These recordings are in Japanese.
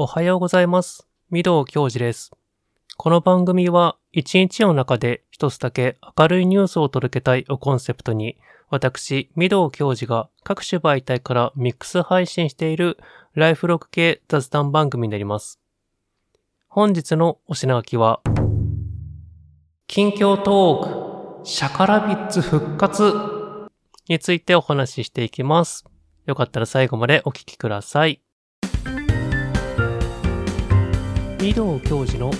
おはようございます。御堂教授です。この番組は一日の中で一つだけ明るいニュースを届けたいをコンセプトに、私、御堂教授が各種媒体からミックス配信しているライフログ系雑談番組になります。本日のお品書きは、近況トーク、シャカラビッツ復活についてお話ししていきます。よかったら最後までお聞きください。御堂教授の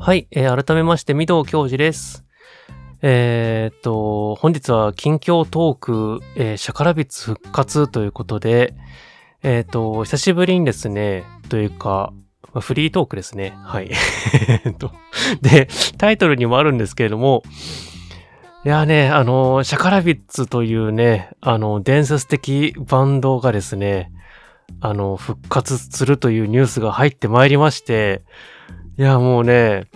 はい、えー改めまして、御堂教授です。えーっと、本日は近況トーク、えーシャカラビッツ復活ということで、えーっと、久しぶりにですね、というか、フリートークですね。はい。で、タイトルにもあるんですけれども、いやね、あの、シャカラビッツというね、あの、伝説的バンドがですね、あの、復活するというニュースが入ってまいりまして、いや、もうね、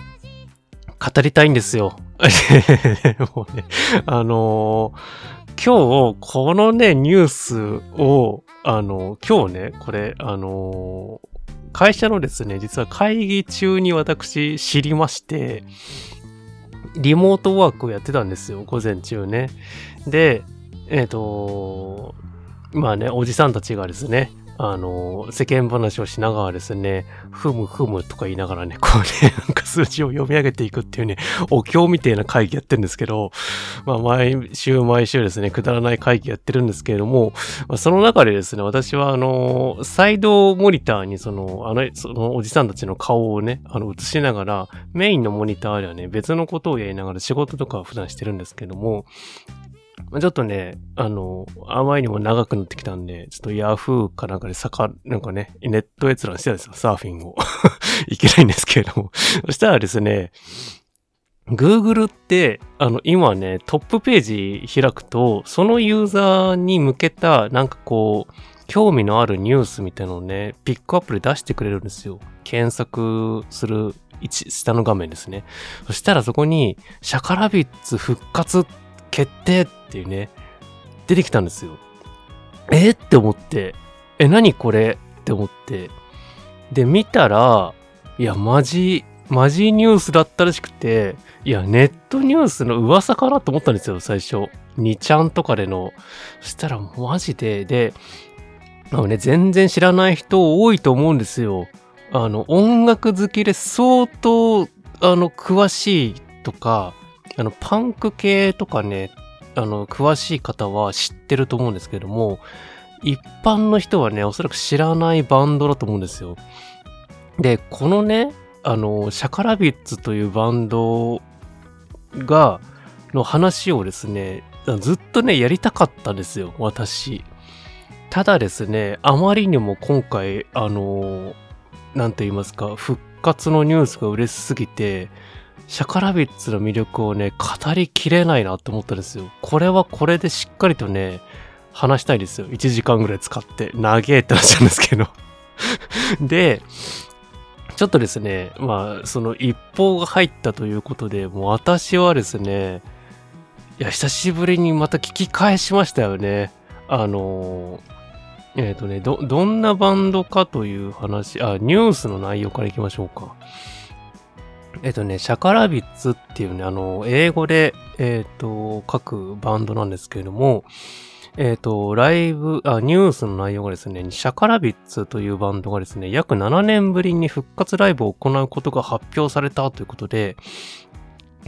語りたいんですよ。もうね、あの今日、このね、ニュースを、あの今日ね、これ、あの会社のですね、実は会議中に私知りまして、リモートワークをやってたんですよ、午前中ね。で、えっ、と、まあね、おじさんたちがですね、あの、世間話をしながらですね、ふむふむとか言いながらね、こうね、なんか数字を読み上げていくっていうね、お経みたいな会議やってるんですけど、まあ毎週毎週ですね、くだらない会議やってるんですけれども、まあ、その中でですね、私はあの、サイドモニターにその、あの、そのおじさんたちの顔をね、あの、映しながら、メインのモニターではね、別のことをやりながら仕事とかは普段してるんですけども、ちょっとね、あの、あまりにも長くなってきたんで、ちょっとヤフーかなんかでさか、なんかね、ネット閲覧してたんですよ、サーフィンを。いけないんですけれども。そしたらですね、Google って、あの、今ね、トップページ開くと、そのユーザーに向けた、なんかこう、興味のあるニュースみたいなのをね、ピックアップで出してくれるんですよ。検索する以下の画面ですね。そしたらそこに、シャカラビッツ復活って決定っていうね、出てきたんですよ。え？って思って、え、何これ？って思って。で、見たら、いや、マジ、マジニュースだったらしくて、いや、ネットニュースの噂かなと思ったんですよ、最初。2ちゃんとかでの。そしたら、マジで、で、あのね、全然知らない人多いと思うんですよ。あの、音楽好きで相当、あの、詳しいとか、あの、パンク系とかね、あの、詳しい方は知ってると思うんですけども、一般の人はね、おそらく知らないバンドだと思うんですよ。で、このね、あの、シャカラビッツというバンドが、の話をですね、ずっとね、やりたかったんですよ、私。ただですね、あまりにも今回、あの、なんと言いますか、復活のニュースが嬉しすぎて、シャカラビッツの魅力をね、語りきれないなと思ったんですよ。これはこれでしっかりとね、話したいですよ。1時間ぐらい使って。長えって話なんですけど。で、ちょっとですね、まあ、その一報が入ったということで、もう私はですね、いや、久しぶりにまた聞き返しましたよね。あのえっ、とね、ど、どんなバンドかという話、あ、ニュースの内容からいきましょうか。えっ、とね、シャカラビッツっていうね、あの、英語で、えっ、と、書くバンドなんですけれども、えっ、と、ライブ、あ、ニュースの内容がですね、シャカラビッツというバンドがですね、約7年ぶりに復活ライブを行うことが発表されたということで、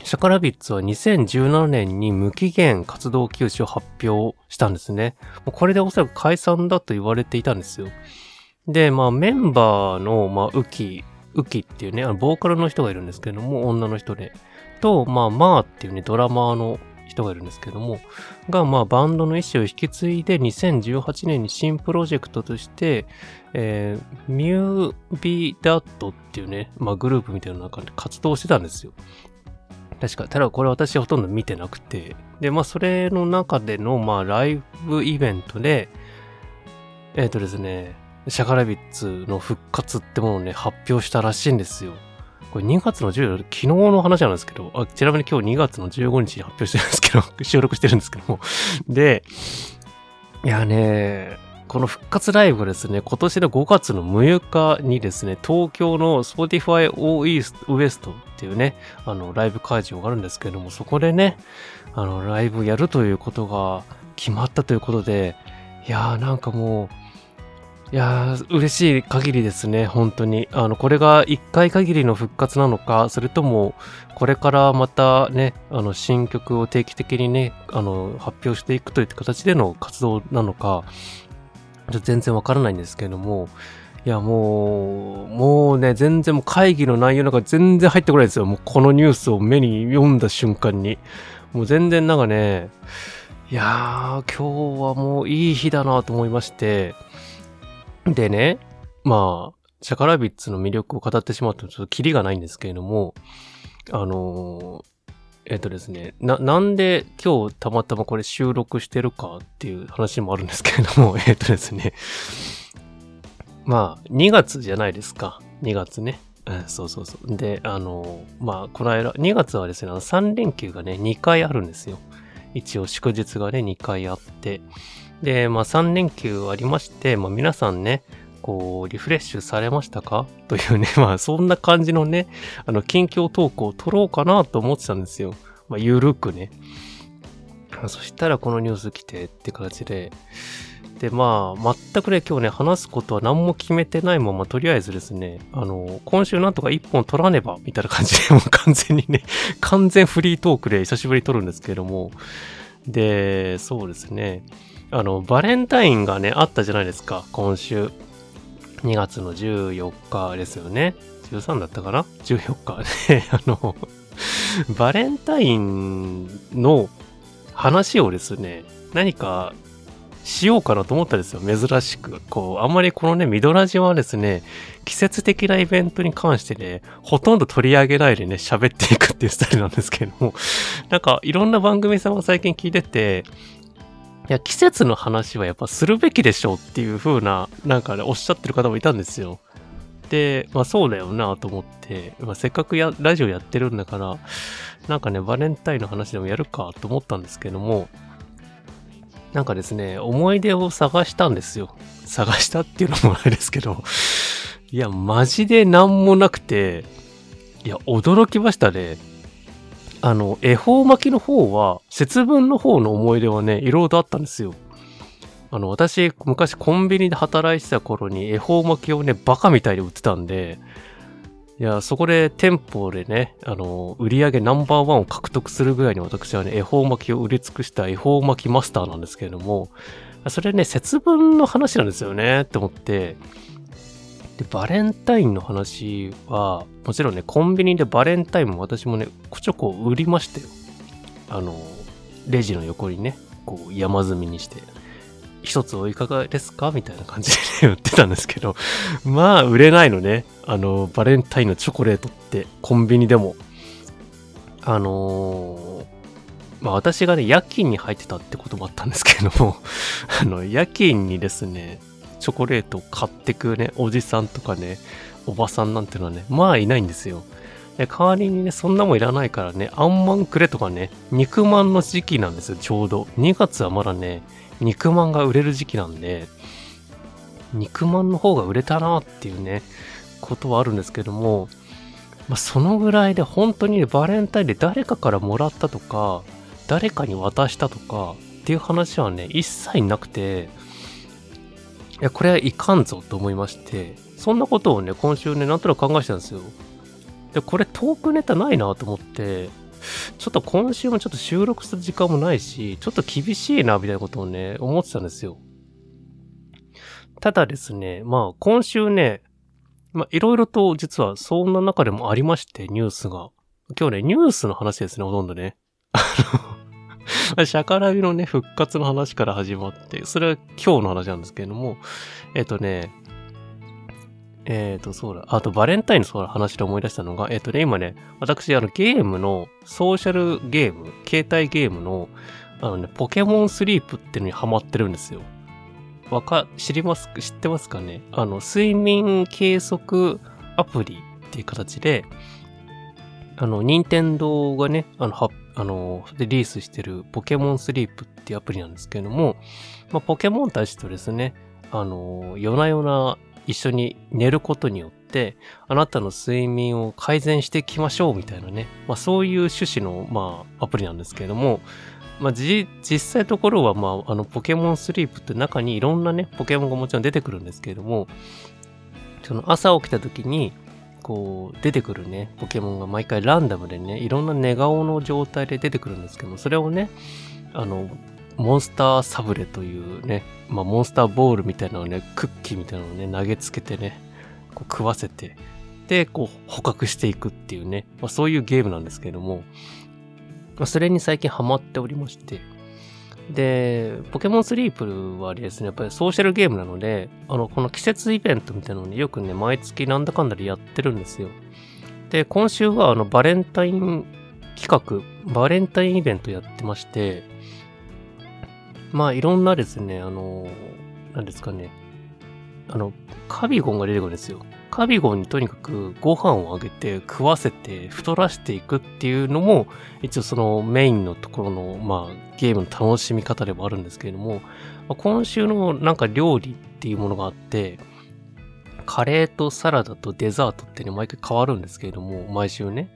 シャカラビッツは2017年に無期限活動休止を発表したんですね。これでおそらく解散だと言われていたんですよ。で、まあメンバーの、まあ、ウキ、ウキっていうね、あのボーカルの人がいるんですけども、女の人で。と、まあ、マーっていうね、ドラマーの人がいるんですけども、が、まあ、バンドの意思を引き継いで、2018年に新プロジェクトとして、えー、ミュービーダットっていうね、まあ、グループみたいな中で活動してたんですよ。確か、ただこれ私ほとんど見てなくて。で、まあそれの中での、まあライブイベントで、えっ、とですね、シャカラビッツの復活ってものをね、発表したらしいんですよ。これ2月の14日、昨日の話なんですけど、あちなみに今日2月の15日に発表してるんですけど、収録してるんですけども。で、いやね、この復活ライブがですね、今年の5月の6日にですね、東京の Spotify O East West っていうね、あの、ライブ会場があるんですけども、そこでね、あの、ライブやるということが決まったということで、いやーなんかもう、いやー、嬉しい限りですね、本当に。あの、これが1回限りの復活なのか、それとも、これからまたね、あの、新曲を定期的にね、あの、発表していくといった形での活動なのか、ちょっと全然わからないんですけれども、いや、もう、もうね、全然もう会議の内容なんか全然入ってこないですよ。もうこのニュースを目に読んだ瞬間に。もう全然なんかね、いやー、今日はもういい日だなと思いまして、でね、まあ、シャカラビッツの魅力を語ってしまうとちょっとキリがないんですけれども、あのえっとですね、な、なんで今日たまたまこれ収録してるかっていう話もあるんですけれども、えっとですね、まあ、2月じゃないですか。2月ね。うん、そうそうそう。で、あの、まあ、この間、2月はですね、3連休がね、2回あるんですよ。一応祝日がね、2回あって。で、まあ3連休ありまして、まあ皆さんね、こう、リフレッシュされましたか？というね、まあそんな感じのね、あの、近況投稿を撮ろうかなと思ってたんですよ。まあゆるくね。そしたらこのニュース来てって形で、で、まあ、全くね、今日ね、話すことは何も決めてないまま、とりあえずですね、あの、今週なんとか一本取らねば、みたいな感じで、もう完全にね、完全フリートークで久しぶりに撮るんですけれども、で、そうですね、あの、バレンタインがね、あったじゃないですか、今週。2月の14日ですよね。13だったかな ?14 日で、あの、バレンタインの話をですね、何かしようかなと思ったんですよ。珍しく。こう、あんまりこのね、ミドラジはですね、季節的なイベントに関してね、ほとんど取り上げないでね、喋っていくっていうスタイルなんですけども、なんかいろんな番組さんも最近聞いてて、いや、季節の話はやっぱするべきでしょうっていう風な、なんかね、おっしゃってる方もいたんですよ。で、まあそうだよなと思って、まあ、せっかくや、ラジオやってるんだから、なんかね、バレンタインの話でもやるかと思ったんですけども、なんかですね、思い出を探したんですよ。探したっていうのもないですけど、いや、マジで何もなくて、いや、驚きましたね。あの、恵方巻きの方は、節分の方の思い出はね、いろいろとあったんですよ。あの、私、昔コンビニで働いてた頃に恵方巻きをね、バカみたいに売ってたんで、いや、そこで店舗でね、あの、売り上げナンバーワンを獲得するぐらいに私はね、恵方巻きを売り尽くした恵方巻きマスターなんですけれども、それね、節分の話なんですよね、って思って、で、バレンタインの話は、もちろんね、コンビニでバレンタインも私もね、ちょこ売りましたよ。あの、レジの横にね、こう山積みにして、一つおいかがですかみたいな感じでね売ってたんですけど、まあ売れないのね。あの、バレンタインのチョコレートってコンビニでも。あのー、まあ私がね、夜勤に入ってたってこともあったんですけれども、あの、夜勤にですね、チョコレートを買ってくね、おじさんとかね、おばさんなんてのはね、まあいないんですよ。で代わりにね、そんなもんいらないからね、あんまんくれとかね、肉まんの時期なんですよ、ちょうど。2月はまだね、肉まんが売れる時期なんで、肉まんの方が売れたなっていうね、ことはあるんですけども、まあ、そのぐらいで本当にねバレンタインで誰かからもらったとか、誰かに渡したとかっていう話はね、一切なくて、いや、これはいかんぞと思いまして、そんなことをね、今週ね、なんとなく考えてたんですよ。で、これトークネタないなと思って、ちょっと今週もちょっと収録する時間もないし、ちょっと厳しいな、みたいなことをね、思ってたんですよ。ただですね、まあ今週ね、まあいろいろと実はそんな中でもありまして、ニュースが。今日ね、ニュースの話ですね、ほとんどね。あのシャカラビのね、復活の話から始まって、それは今日の話なんですけれども、えっ、とね、えっ、と、そうだ。あと、バレンタインのそうだ話で思い出したのが、えっ、とね、今ね、私、あの、ゲームの、ソーシャルゲーム、携帯ゲームの、あのね、ポケモンスリープっていうのにハマってるんですよ。わか、知ります知ってますかね？あの、睡眠計測アプリっていう形で、あの、任天堂がね、あの、は、あの、リリースしてるポケモンスリープっていうアプリなんですけれども、まあ、ポケモンたちとですね、あの、夜な夜な一緒に寝ることによって、あなたの睡眠を改善していきましょうみたいなね、まあそういう趣旨の、まあアプリなんですけれども、まあ実際ところは、まああのポケモンスリープって中にいろんなね、ポケモンがもちろん出てくるんですけれども、その朝起きた時に、こう出てくるね、ポケモンが毎回ランダムでね、いろんな寝顔の状態で出てくるんですけど、それをね、あの、モンスターサブレというね、まあ、モンスターボールみたいなのをね、クッキーみたいなのをね、投げつけてね、こう食わせて、で、こう捕獲していくっていうね、まあ、そういうゲームなんですけども、まあ、それに最近ハマっておりまして、で、ポケモンスリープはですね、やっぱりソーシャルゲームなので、あの、この季節イベントみたいなのによくね、毎月なんだかんだでやってるんですよ。で、今週はあの、バレンタイン企画、バレンタインイベントやってまして、まあ、いろんなですね、あの、何ですかね、あの、カビゴンが出てくるんですよ。カビゴンにとにかくご飯をあげて食わせて太らしていくっていうのも、一応そのメインのところの、まあ、ゲームの楽しみ方でもあるんですけれども、まあ、今週のなんか料理っていうものがあって、カレーとサラダとデザートってね、毎回変わるんですけれども、毎週ね、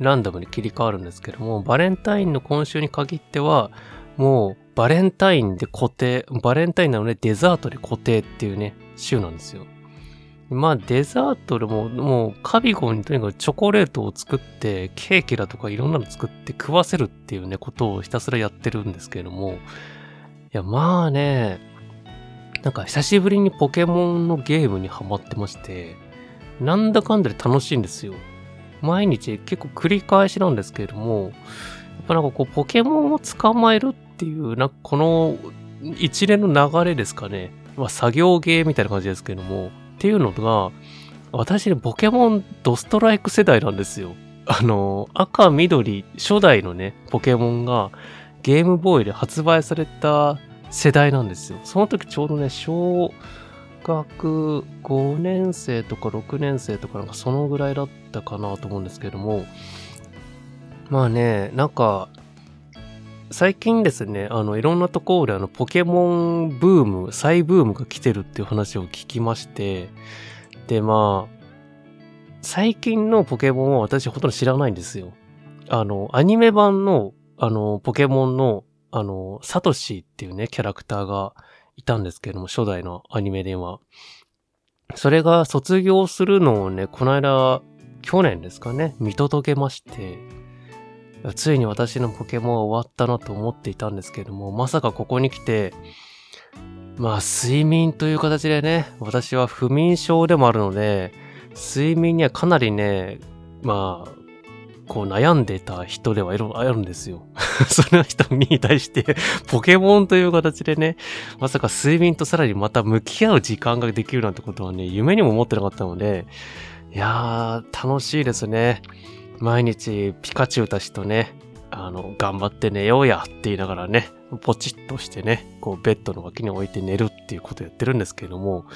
ランダムに切り替わるんですけども、バレンタインの今週に限っては、もうバレンタインで固定、バレンタインなのでデザートで固定っていうね、週なんですよ。まあデザートでも、もうカビゴンにとにかくチョコレートを作って、ケーキだとかいろんなの作って食わせるっていうね、ことをひたすらやってるんですけれども、いやまあね、なんか久しぶりにポケモンのゲームにハマってまして、なんだかんだで楽しいんですよ。毎日結構繰り返しなんですけれども、やっぱなんかこうポケモンを捕まえるっていう、なこの一連の流れですかね。まあ、作業ゲーみたいな感じですけども、っていうのが、私ね、ポケモンドストライク世代なんですよ。あの、赤、緑、初代のね、ポケモンがゲームボーイで発売された世代なんですよ。その時ちょうどね、小学5年生とか6年生とかなんかそのぐらいだったかなと思うんですけども、まあね、なんか、最近ですね、あの、いろんなところであの、ポケモンブーム、再ブームが来てるっていう話を聞きまして、で、まあ、最近のポケモンは私ほとんど知らないんですよ。あの、アニメ版の、あの、ポケモンの、あの、サトシっていうね、キャラクターがいたんですけども、初代のアニメでは。それが卒業するのをね、この間、去年ですかね、見届けまして、ついに私のポケモンは終わったなと思っていたんですけれども、まさかここに来て、まあ睡眠という形でね、私は不眠症でもあるので、睡眠にはかなりね、まあ、こう悩んでた人ではいるあるんですよ。その人に対してポケモンという形でね、まさか睡眠とさらにまた向き合う時間ができるなんてことはね、夢にも思ってなかったので、いやー、楽しいですね。毎日ピカチュウたちとね、あの、頑張って寝ようやって言いながらね、ポチッとしてね、こうベッドの脇に置いて寝るっていうことやってるんですけれども、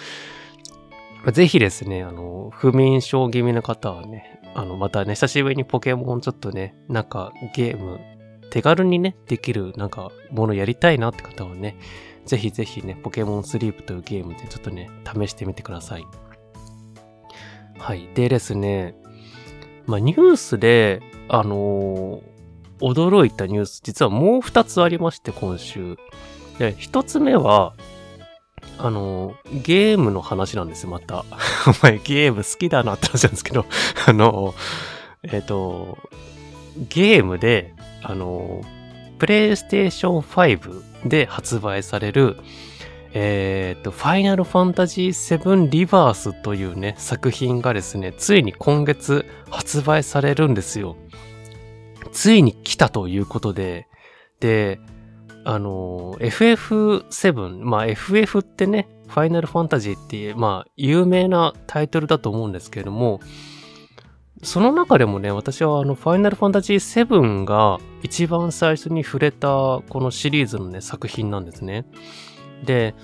ぜひですね、あの、不眠症気味の方はね、あの、またね、久しぶりにポケモンちょっとね、なんかゲーム、手軽にね、できるなんかものやりたいなって方はね、ぜひぜひね、ポケモンスリープというゲームでちょっとね、試してみてください。はい。でですね、まあ、ニュースで、あのー、驚いたニュース、実はもう二つありまして、今週。で、一つ目は、あのー、ゲームの話なんですよ、また。お前、ゲーム好きだなって話なんですけど、あのー、えっ、と、ゲームで、あの、プレイステーション5で発売される、えっ、ー、と、ファイナルファンタジー7リバースというね、作品がですね、ついに今月発売されるんですよ。ついに来たということで、で、あの、FF7、まあ FF ってね、ファイナルファンタジーっていう、まあ有名なタイトルだと思うんですけれども、その中でもね、私はあの、ファイナルファンタジー7が一番最初に触れたこのシリーズのね、作品なんですね。で、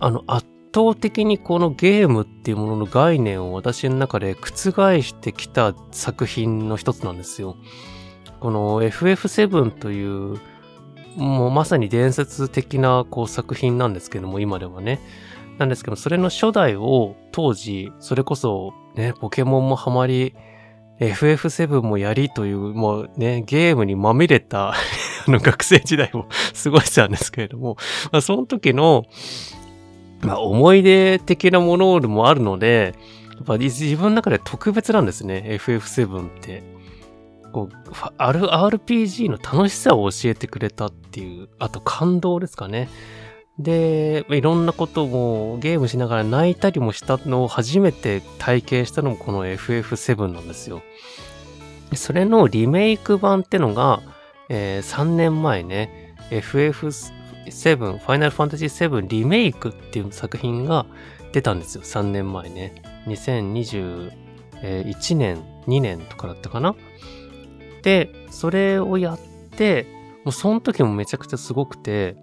あの、圧倒的にこのゲームっていうものの概念を私の中で覆してきた作品の一つなんですよ。この FF7 という、もうまさに伝説的なこう作品なんですけども、今ではね。なんですけど、それの初代を当時、それこそね、ポケモンもハマり、FF7 もやりという、もうね、ゲームにまみれたの学生時代も過ごしたんですけれども、まあ、その時の、まあ、思い出的なものもあるので、やっぱ自分の中で特別なんですね、FF7 って。こう、ある RPG の楽しさを教えてくれたっていう、あと感動ですかね。で、いろんなこともゲームしながら泣いたりもしたのを初めて体験したのもこの FF7 なんですよ。それのリメイク版ってのが、えー、3年前ね、FF7、ファイナルファンタジー7リメイクっていう作品が出たんですよ。3年前ね。2021年、2年とかだったかな。で、それをやって、もうその時もめちゃくちゃすごくて、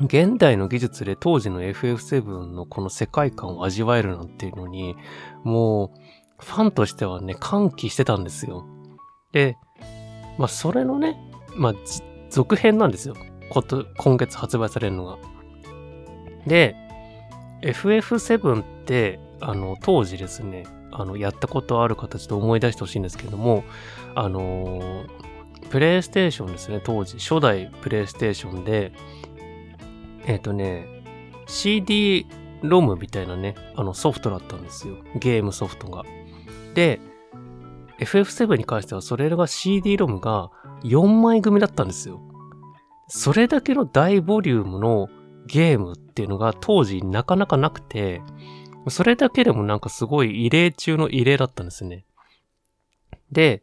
現代の技術で当時の FF7 のこの世界観を味わえるなんていうのに、もう、ファンとしてはね、歓喜してたんですよ。で、まあ、それのね、まあ、続編なんですよ。こと、今月発売されるのが。で、FF7 って、あの、当時ですね、あの、やったことある方ちょっと思い出してほしいんですけども、あのプレイステーションですね、当時、初代プレイステーションで、えっ、ー、とね、CD ロムみたいなね、あのソフトだったんですよ。ゲームソフトが。で、FF7 に関してはそれが CD ロムが4枚組だったんですよ。それだけの大ボリュームのゲームっていうのが当時なかなかなくて、それだけでもなんかすごい異例中の異例だったんですね。で、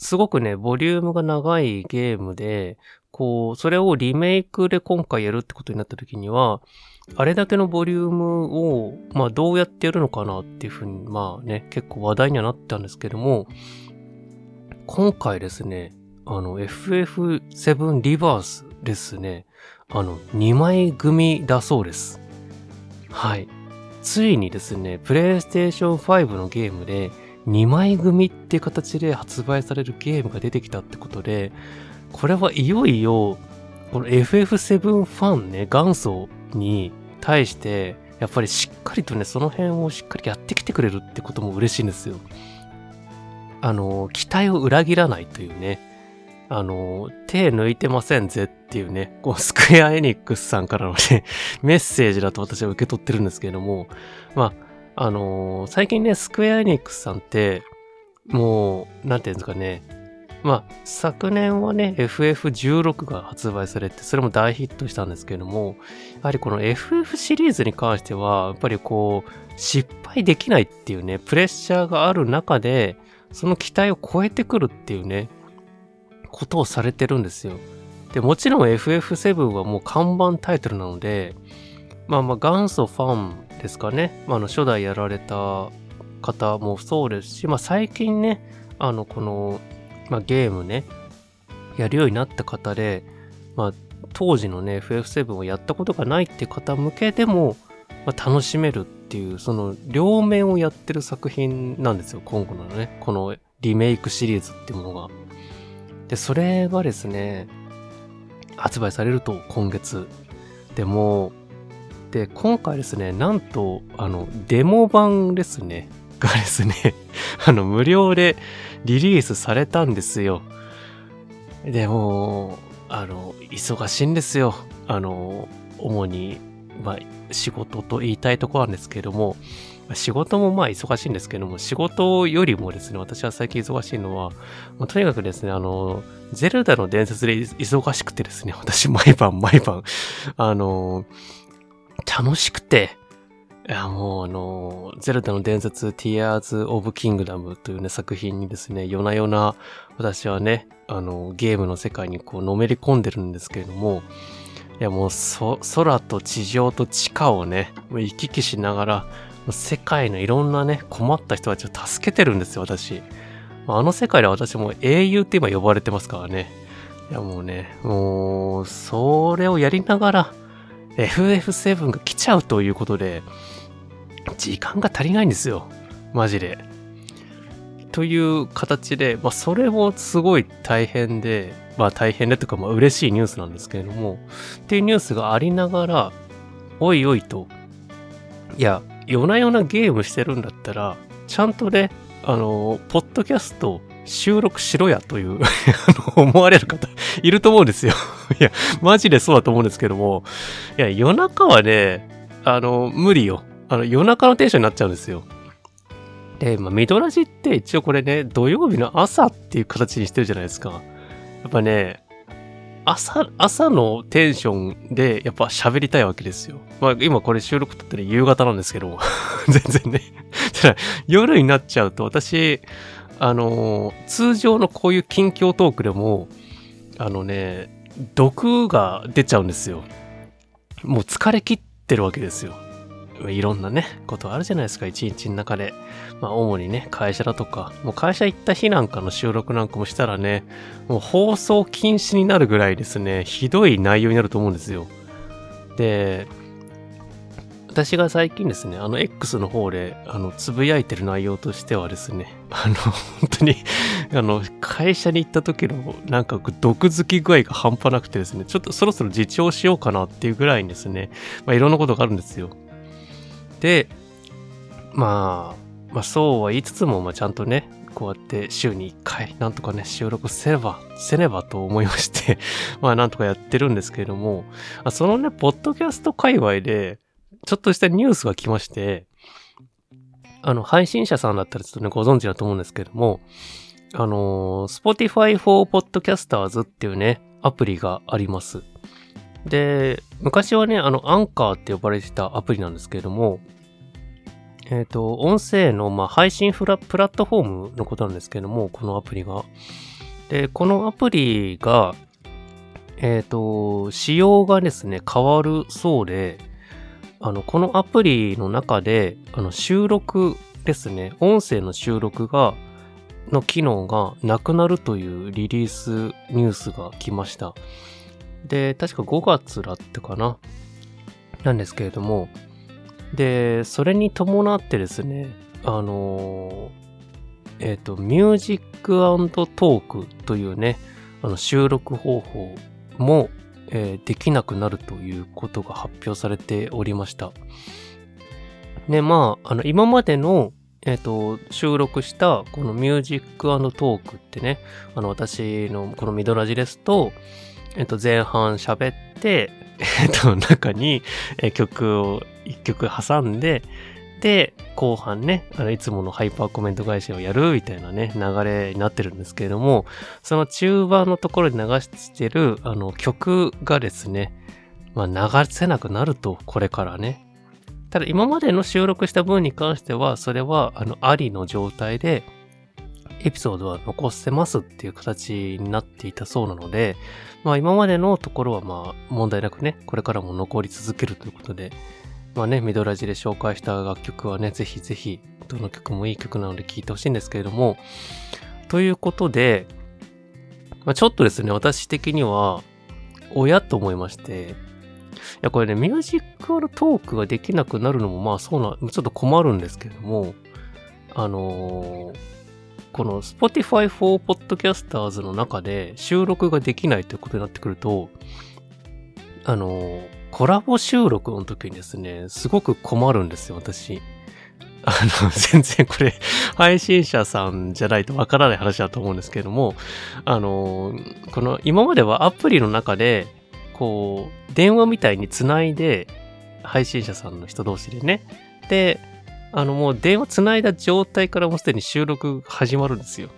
すごくね、ボリュームが長いゲームで、こう、それをリメイクで今回やるってことになった時には、あれだけのボリュームを、まあどうやってやるのかなっていうふうに、まあね、結構話題にはなったんですけども、今回ですね、あの FF7 リバースですね、あの2枚組だそうです。はい。ついにですね、プレイステーション5のゲームで2枚組っていう形で発売されるゲームが出てきたってことで、これはいよいよ、この FF7 ファンね、元祖に対して、やっぱりしっかりとね、その辺をしっかりやってきてくれるってことも嬉しいんですよ。あの、期待を裏切らないというね、あの、手抜いてませんぜっていうね、こう、スクエアエニックスさんからのね、メッセージだと私は受け取ってるんですけれども、まあ、あの最近ね、スクエアエニックスさんって、もう、なんていうんですかね、まあ、昨年はね、FF16 が発売されて、それも大ヒットしたんですけれども、やはりこの FF シリーズに関しては、やっぱりこう、失敗できないっていうね、プレッシャーがある中で、その期待を超えてくるっていうね、ことをされてるんですよ。で、もちろん FF7 はもう看板タイトルなので、まあまあ元祖ファンですかね。まあ、あの初代やられた方もそうですし、まあ最近ね、あのこのまあ、ゲームね、やるようになった方で、まあ、当時のね、FF7 をやったことがないって方向けでも、まあ、楽しめるっていう、その両面をやってる作品なんですよ、今後のね、このリメイクシリーズっていうものが。で、それがですね、発売されると今月。でも、で、今回ですね、なんと、あの、デモ版ですね、がですね、あの、無料でリリースされたんですよ。でも、あの、忙しいんですよ。あの、主に、まあ、仕事と言いたいとこなんですけども、仕事もまあ忙しいんですけども、仕事よりもですね、私は最近忙しいのは、まあ、とにかくですね、あの、ゼルダの伝説で忙しくてですね、私毎晩毎晩、あの、楽しくて、いや、もうあの、ゼルダの伝説 Tears of Kingdom というね、作品にですね、夜な夜な私はね、あの、ゲームの世界にこう、のめり込んでるんですけれども、いやもうそ、空と地上と地下をね、行き来しながら、世界のいろんなね、困った人たちを助けてるんですよ、私。あの世界で私も英雄って今呼ばれてますからね。いやもうね、もう、それをやりながら、FF7 が来ちゃうということで、時間が足りないんですよ。マジで。という形で、まあ、それもすごい大変で、まあ大変でとか、まあ嬉しいニュースなんですけれども、っていうニュースがありながら、おいおいと、いや、夜な夜なゲームしてるんだったら、ちゃんとね、あの、ポッドキャスト収録しろやという 思われる方いると思うんですよ いや、マジでそうだと思うんですけども、いや、夜中はね、あの、無理よ。あの、夜中のテンションになっちゃうんですよ。で、まあ、ミドラジって一応これね、土曜日の朝っていう形にしてるじゃないですか。やっぱね、朝、朝のテンションでやっぱ喋りたいわけですよ。まあ今これ収録撮ってる夕方なんですけど、全然ね。ただ夜になっちゃうと私、あの、通常のこういう近況トークでも、あのね、毒が出ちゃうんですよ。もう疲れ切ってるわけですよ。いろんなね、ことあるじゃないですか、一日の中で。まあ、主にね、会社だとか、もう会社行った日なんかの収録なんかもしたらね、もう放送禁止になるぐらいですね、ひどい内容になると思うんですよ。で、私が最近ですね、あの X の方で、あの、つぶやいてる内容としてはですね、あの、本当に あの、会社に行った時の、なんか、毒づき具合が半端なくてですね、ちょっとそろそろ自重しようかなっていうぐらいにですね、まあ、いろんなことがあるんですよ。で、まあ、まあそうは言いつつも、まあちゃんとね、こうやって週に1回、なんとかね、収録せねば、せねばと思いまして まあなんとかやってるんですけれども、そのね、ポッドキャスト界隈で、ちょっとしたニュースが来まして、あの、配信者さんだったらちょっとね、ご存知だと思うんですけども、あのー、Spotify for Podcasters っていうね、アプリがあります。で、昔はね、あの、アンカーって呼ばれてたアプリなんですけれども、えっ、ー、と、音声の、まあ、配信フラプラットフォームのことなんですけれども、このアプリが。で、このアプリが、えっ、ー、と、仕様がですね、変わるそうで、あの、このアプリの中で、あの、収録ですね、音声の収録が、の機能がなくなるというリリースニュースが来ました。で、確か5月だったかな。なんですけれども、で、それに伴ってですね、あのえっ、ー、と、ミュージックトークというね、あの収録方法も、えー、できなくなるということが発表されておりました。で、まあ、あの、今までの、えっ、ー、と、収録したこのミュージックトークってね、あの、私のこのミドラジですと、えっと、前半喋って、えっと、中に、え曲を一曲挟んで、で、後半ね、あの、いつものハイパーコメント返しをやるみたいなね、流れになってるんですけれども、その中盤のところに流してる、あの、曲がですね、まあ、流せなくなると、これからね。ただ、今までの収録した分に関しては、それは、あの、ありの状態で、エピソードは残せますっていう形になっていたそうなので、まあ今までのところはまあ問題なくね、これからも残り続けるということで、まあね、ミドラジで紹介した楽曲はね、ぜひぜひ、どの曲もいい曲なので聴いてほしいんですけれども、ということで、まあ、ちょっとですね、私的には、親と思いまして、いや、これね、ミュージックアルトークができなくなるのも、まあそうな、ちょっと困るんですけれども、あのーこの Spotify for Podcasters の中で収録ができないということになってくると、あの、コラボ収録の時にですね、すごく困るんですよ、私。あの、全然これ、配信者さんじゃないとわからない話だと思うんですけれども、あの、この、今まではアプリの中で、こう、電話みたいにつないで、配信者さんの人同士でね、で、あのもう電話つないだ状態からもうすでに収録始まるんですよ。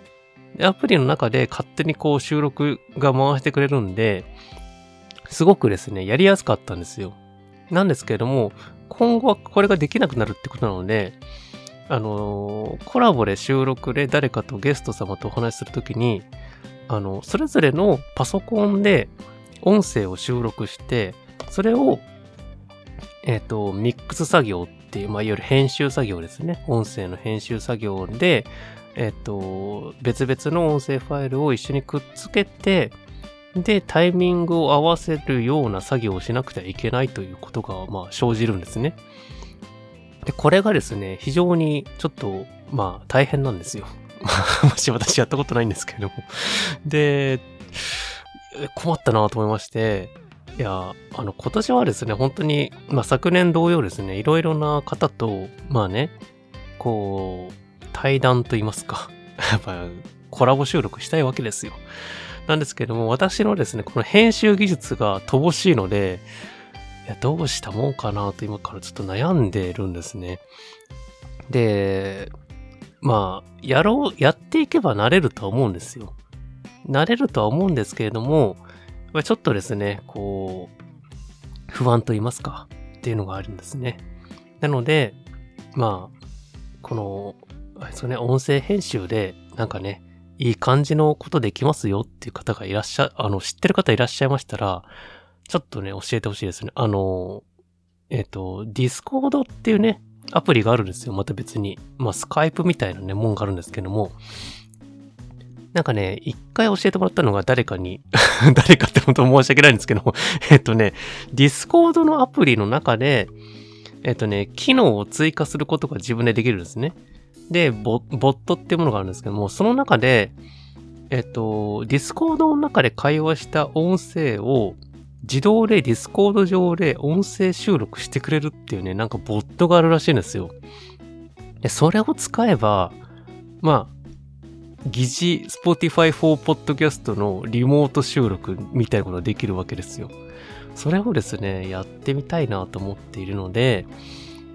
アプリの中で勝手にこう収録が回してくれるんで、すごくですね、やりやすかったんですよ。なんですけれども、今後はこれができなくなるってことなので、あのー、コラボで収録で誰かとゲスト様とお話しするときに、あの、それぞれのパソコンで音声を収録して、それを、えっ、ー、と、ミックス作業っていう、まあ、いわゆる編集作業ですね。音声の編集作業で、えっと、別々の音声ファイルを一緒にくっつけて、で、タイミングを合わせるような作業をしなくてはいけないということが、まあ、生じるんですね。で、これがですね、非常にちょっと、まあ、大変なんですよ。もし私やったことないんですけれども。で、困ったなと思いまして、いや、あの、今年はですね、本当に、まあ、昨年同様ですね、いろいろな方と、まあね、こう、対談と言いますか、やっぱコラボ収録したいわけですよ。なんですけども、私のですね、この編集技術が乏しいので、いや、どうしたもんかなと今からちょっと悩んでるんですね。で、まあ、やろう、やっていけばなれるとは思うんですよ。なれるとは思うんですけれども、ちょっとですね、こう、不安と言いますか、っていうのがあるんですね。なので、まあ、この、あれですね、音声編集で、なんかね、いい感じのことできますよっていう方がいらっしゃ、あの、知ってる方いらっしゃいましたら、ちょっとね、教えてほしいですね。あの、えっ、ー、と、ディスコードっていうね、アプリがあるんですよ。また別に。まあ、スカイプみたいなね、もんがあるんですけども、なんかね、一回教えてもらったのが誰かに 誰かって本当申し訳ないんですけどもえっとね、ディスコードのアプリの中で、えっとね、機能を追加することが自分でできるんですね。で、ボットっていうものがあるんですけども、その中で、えっと、ディスコードの中で会話した音声を自動でディスコード上で音声収録してくれるっていうね、なんかボットがあるらしいんですよ。で、それを使えば、まあ、疑似 Spotify for Podcast のリモート収録みたいなことができるわけですよ。それをですね、やってみたいなと思っているので、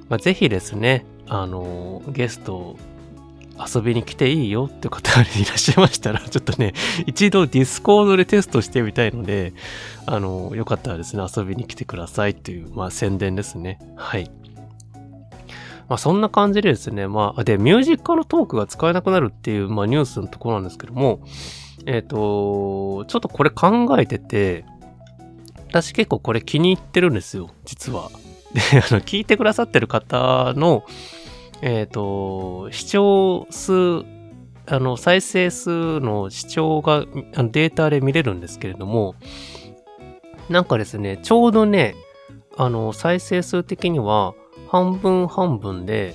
まあ、ぜひですね、あの、ゲスト遊びに来ていいよって方がいらっしゃいましたら、ちょっとね、一度ディスコードでテストしてみたいので、あの、よかったらですね、遊びに来てくださいという、まあ宣伝ですね。はい。まあそんな感じでですね、まあ、で、ミュージックのトークが使えなくなるっていう、まあニュースのところなんですけども、えっ、ー、と、ちょっとこれ考えてて、私結構これ気に入ってるんですよ、実は。で、あの、聞いてくださってる方の、えっ、ー、と、視聴数、あの、再生数の視聴がデータで見れるんですけれども、なんかですね、ちょうどね、あの、再生数的には、半分半分で、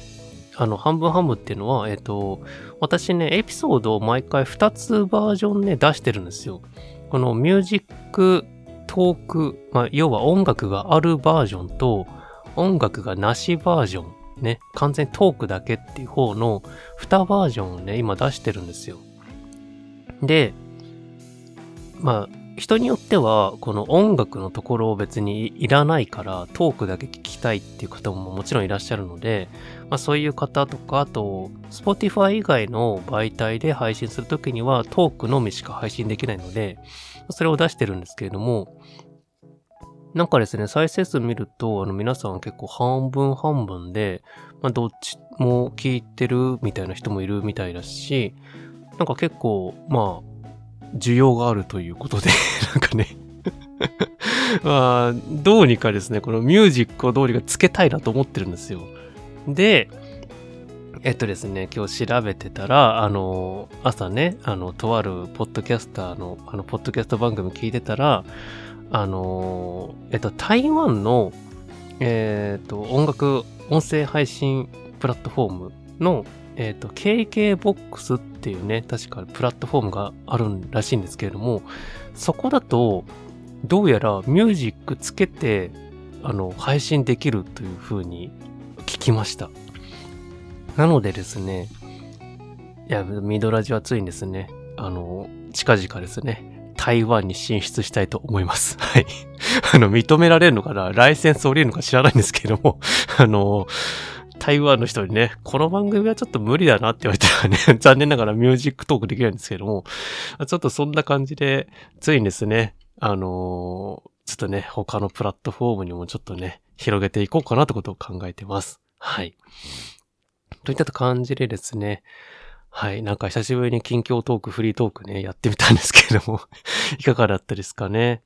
あの、半分半分っていうのは、えっ、ー、と、私ね、エピソードを毎回2つバージョンね、出してるんですよ。このミュージックトーク、まあ、要は音楽があるバージョンと、音楽がなしバージョン、ね、完全トークだけっていう方の2バージョンをね、今出してるんですよ。で、まあ、人によっては、この音楽のところを別にいらないからトークだけ聞きたいっていう方ももちろんいらっしゃるので、まあそういう方とか、あと、Spotify 以外の媒体で配信するときにはトークのみしか配信できないので、それを出してるんですけれども、なんかですね、再生数見ると、あの皆さん結構半分半分で、まあどっちも聞いてるみたいな人もいるみたいだし、なんか結構、まあ、需要があるということで なんかね まあ、どうにかですね、このミュージックをどうにかつけたいなと思ってるんですよ。で、えっとですね、今日調べてたら、あの、朝ね、あの、とあるポッドキャスターの、あの、ポッドキャスト番組聞いてたら、あの、えっと、台湾の、えっと、音楽、音声配信プラットフォームの、えっ、と、KKBOX っていうね、確かプラットフォームがあるらしいんですけれども、そこだと、どうやらミュージックつけて、あの、配信できるという風に聞きました。なのでですね、いや、ミドラジは熱いんですね。あの、近々ですね、台湾に進出したいと思います。はい。あの、認められるのかな？ライセンス降りるのか知らないんですけども、あの、台湾の人にね、この番組はちょっと無理だなって言われたらね、残念ながらミュージックトークできないんですけども、ちょっとそんな感じで、ついにですね、あの、ちょっとね、他のプラットフォームにもちょっとね、広げていこうかなってことを考えてます。はい。といった感じでですね、はい。なんか久しぶりに近況トーク、フリートークね、やってみたんですけれども いかがだったですかね。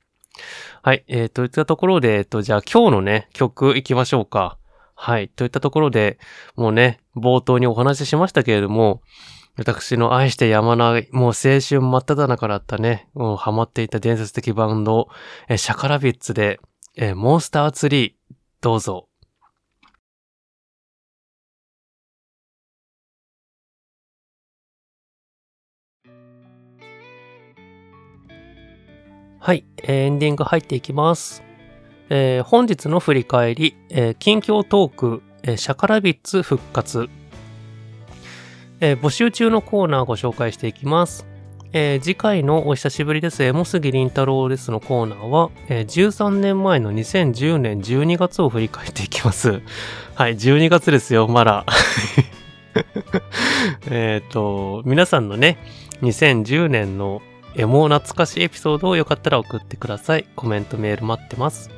はい。えー、といったところで、えっ、と、じゃあ今日のね、曲行きましょうか。はい。といったところで、もうね、冒頭にお話ししましたけれども、私の愛してやまない、もう青春真っ只中だったね、もうハマっていた伝説的バンド、えシャカラビッツで、えモンスターツリー、どうぞ。はい、エンディング入っていきます。えー、本日の振り返り、えー、近況トーク、えー、シャカラビッツ復活、え、募集中のコーナーをご紹介していきます。え、次回のお久しぶりです。エモスギりんたろうですのコーナーは、えー、13年前の2010年12月を振り返っていきます。はい、12月ですよ、まだ。えっと、皆さんのね、2010年のエモ懐かしいエピソードをよかったら送ってください。コメント、メール待ってます。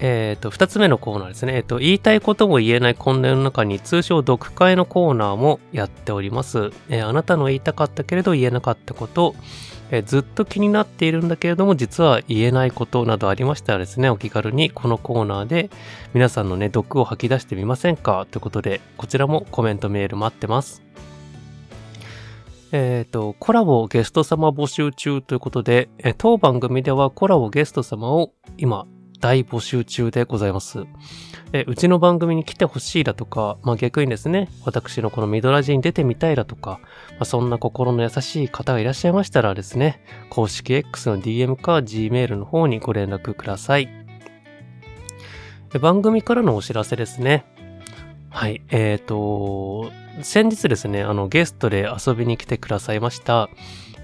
えっ、ー、と、二つ目のコーナーですね。えっ、ー、と、言いたいことも言えない混乱の中に通称読解のコーナーもやっております。えー、あなたの言いたかったけれど言えなかったこと、えずっと気になっているんだけれども実は言えないことなどありましたらですね、お気軽にこのコーナーで皆さんのね、毒を吐き出してみませんか？ということで、こちらもコメントメール待ってます。えっ、ー、と、コラボゲスト様募集中ということで、え当番組ではコラボゲスト様を今大募集中でございます。えうちの番組に来てほしいだとか、まあ、逆にですね、私のこのミドラジに出てみたいだとか、まあ、そんな心の優しい方がいらっしゃいましたらですね、公式 X の DM か Gmail の方にご連絡ください。番組からのお知らせですね。はい、えっ、ー、と、先日ですね、あの、ゲストで遊びに来てくださいました、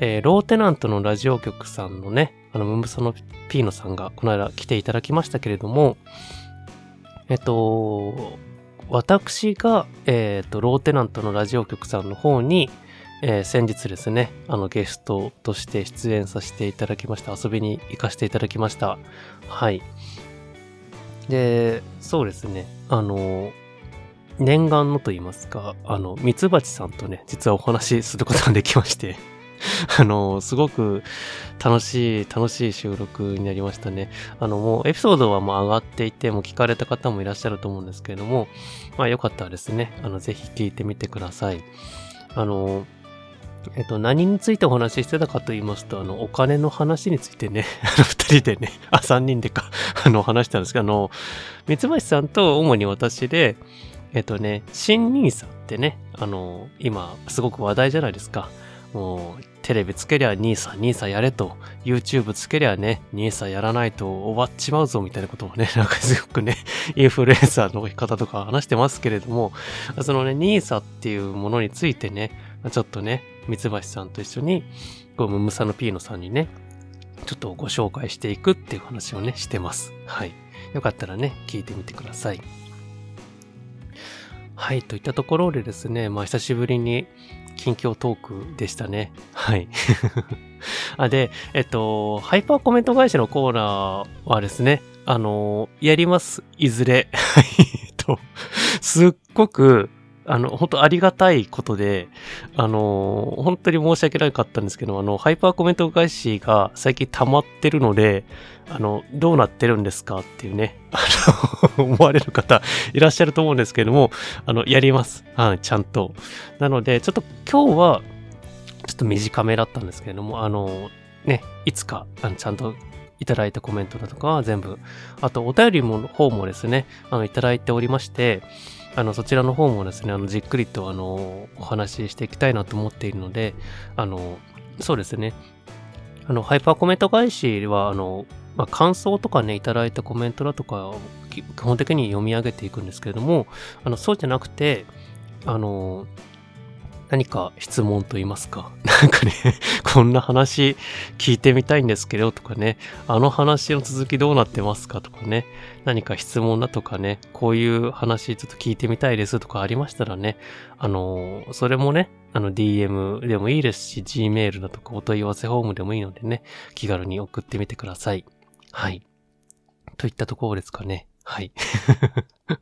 えー、ローテナントのラジオ局さんのね、あの、ムムソのピーノさんがこの間来ていただきましたけれども、えっと、私が、えっと、ローテナントのラジオ局さんの方に、えー、先日ですね、あのゲストとして出演させていただきました。遊びに行かせていただきました。はい。で、そうですね、あの、念願のと言いますか、あの、ミツバチさんとね、実はお話しすることができまして あの、すごく楽しい、楽しい収録になりましたね。あの、もうエピソードはもう上がっていて、もう聞かれた方もいらっしゃると思うんですけれども、まあよかったらですね、あの、ぜひ聞いてみてください。あの、えっと、何についてお話ししてたかと言いますと、あの、お金の話についてね、あの、二人でね、あ、三人でか、あの、話したんですけど、あの、三橋さんと主に私で、えっとね、新ニーサってね、あの、今、すごく話題じゃないですか。もう、テレビつけりゃニーサ、ニーサやれと、YouTube つけりゃね、ニーサやらないと終わっちまうぞみたいなことをね、なんかすごくね、インフルエンサーの方とか話してますけれども、そのね、ニーサっていうものについてね、ちょっとね、三橋さんと一緒に、こう、ムムサノピーノさんにね、ちょっとご紹介していくっていう話をね、してます。はい。よかったらね、聞いてみてください。はい、といったところでですね、まあ久しぶりに近況トークでしたね。はい。あ、で、えっと、ハイパーコメント会社のコーナーはですね、あの、やります。いずれ。はい。と、すっごく、あの、本当ありがたいことで、あの、本当に申し訳なかったんですけど、あの、ハイパーコメント返しが最近溜まってるので、あの、どうなってるんですかっていうね、あの、思われる方いらっしゃると思うんですけども、あの、やります。はい、ちゃんと。なので、ちょっと今日は、ちょっと短めだったんですけれども、あの、ね、いつか、あのちゃんといただいたコメントだとかは全部、あとお便りも方もですね、あの、いただいておりまして、あの、そちらの方もですね、あの、じっくりと、あの、お話ししていきたいなと思っているので、あの、そうですね。あの、ハイパーコメント返しは、あの、まあ、感想とかね、いただいたコメントだとか、基本的に読み上げていくんですけれども、あの、そうじゃなくて、あの、何か質問と言いますか。なんかね、こんな話聞いてみたいんですけどとかね、あの話の続きどうなってますかとかね、何か質問だとかね、こういう話ちょっと聞いてみたいですとかありましたらね、あの、それもね、あの DM でもいいですし、Gmail だとかお問い合わせフォームでもいいのでね、気軽に送ってみてください。はい。といったところですかね。はい。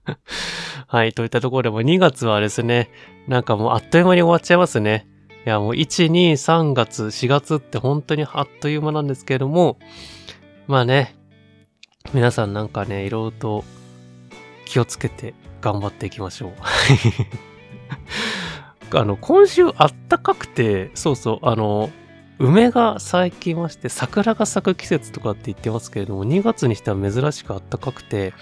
はい。といったところでも2月はですね、なんかもうあっという間に終わっちゃいますね。いや、もう1、2、3月、4月って本当にあっという間なんですけれども、まあね、皆さんなんかね、いろいろと気をつけて頑張っていきましょう。あの、今週あったかくて、そうそう、あの、梅が咲きまして、桜が咲く季節とかって言ってますけれども、2月にしては珍しく暖かくて、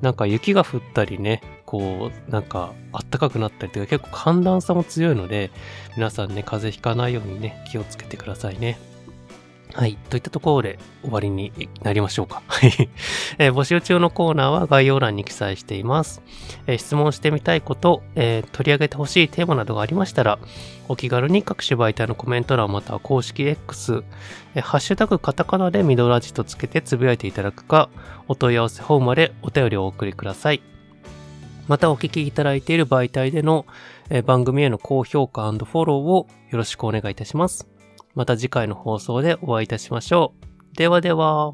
なんか雪が降ったりね、こう、なんか暖かくなったりとか結構寒暖差も強いので、皆さんね、風邪ひかないようにね、気をつけてくださいね。はい。といったところで終わりになりましょうか。はい。えー募集中のコーナーは概要欄に記載しています。えー質問してみたいこと、えー取り上げてほしいテーマなどがありましたら、お気軽に各種媒体のコメント欄または公式 X、えハッシュタグカタカナでミドラジとつけてつぶやいていただくか、お問い合わせフォームまでお便りをお送りください。またお聞きいただいている媒体での、え番組への高評価フォローをよろしくお願いいたします。また次回の放送でお会いいたしましょう。ではでは。